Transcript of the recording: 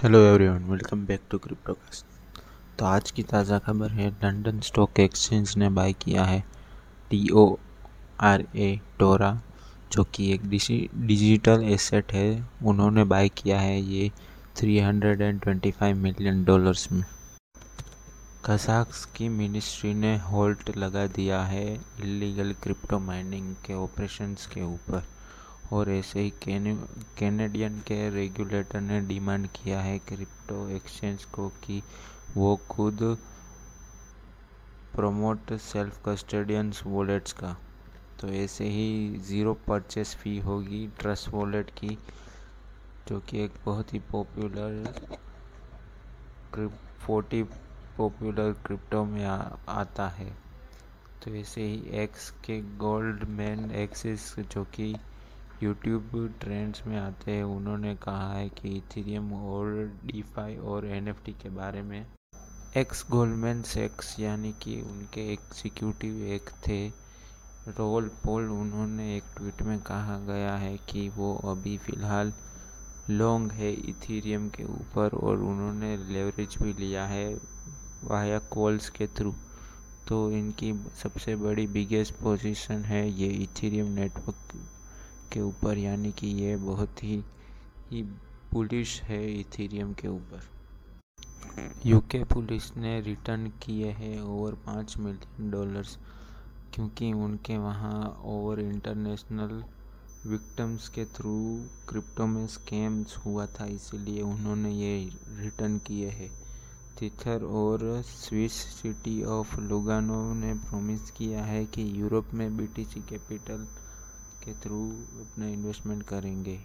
Hello everyone welcome back to Cryptocast तो आज की ताज़ा खबर है लंदन स्टॉक एक्सचेंज ने बाय किया है टी ओ आर ए टोरा जो कि एक डिजिटल एसेट है। उन्होंने बाय किया है ये 325 मिलियन डॉलर्स में। कजाक्स की मिनिस्ट्री ने होल्ट लगा दिया है इलीगल क्रिप्टो माइनिंग के ऑपरेशंस के ऊपर। और ऐसे ही कैनेडियन के रेगुलेटर ने डिमांड किया है क्रिप्टो एक्सचेंज को कि वो खुद प्रमोट सेल्फ कस्टडियंस वॉलेट्स का। तो ऐसे ही ज़ीरो परचेस फ़ी होगी ट्रस्ट वॉलेट की जो कि एक बहुत ही पॉपुलर फोर्टी पॉपुलर क्रिप्टो में आ, आता है। तो ऐसे ही एक्स के गोल्ड मैन एक्सिस जो कि यूट्यूब ट्रेंड्स में आते हैं, उन्होंने कहा है कि इथेरियम और डीफाई और एनएफटी के बारे में एक्स गोल्डमैन सेक्स यानी कि उनके एग्जीक्यूटिव एक थे रोल पोल उन्होंने एक ट्वीट में कहा गया है कि वो अभी फ़िलहाल लॉन्ग है इथेरियम के ऊपर और उन्होंने लेवरेज भी लिया है वाया कॉल्स के थ्रू तो इनकी सबसे बड़ी बिगेस्ट पोजीशन है ये इथेरियम नेटवर्क के ऊपर, यानी कि ये बहुत ही ही पुलिस है इथेरियम के ऊपर। यूके पुलिस ने रिटर्न किए हैं ओवर पाँच मिलियन डॉलर्स क्योंकि उनके वहाँ ओवर इंटरनेशनल विक्टम्स के थ्रू क्रिप्टो में स्कैम्स हुआ था, इसीलिए उन्होंने ये रिटर्न किए हैं। थिथर और स्विस सिटी ऑफ़ लुगानो ने प्रॉमिस किया है कि यूरोप में बीटीसी कैपिटल के थ्रू अपना इन्वेस्टमेंट करेंगे।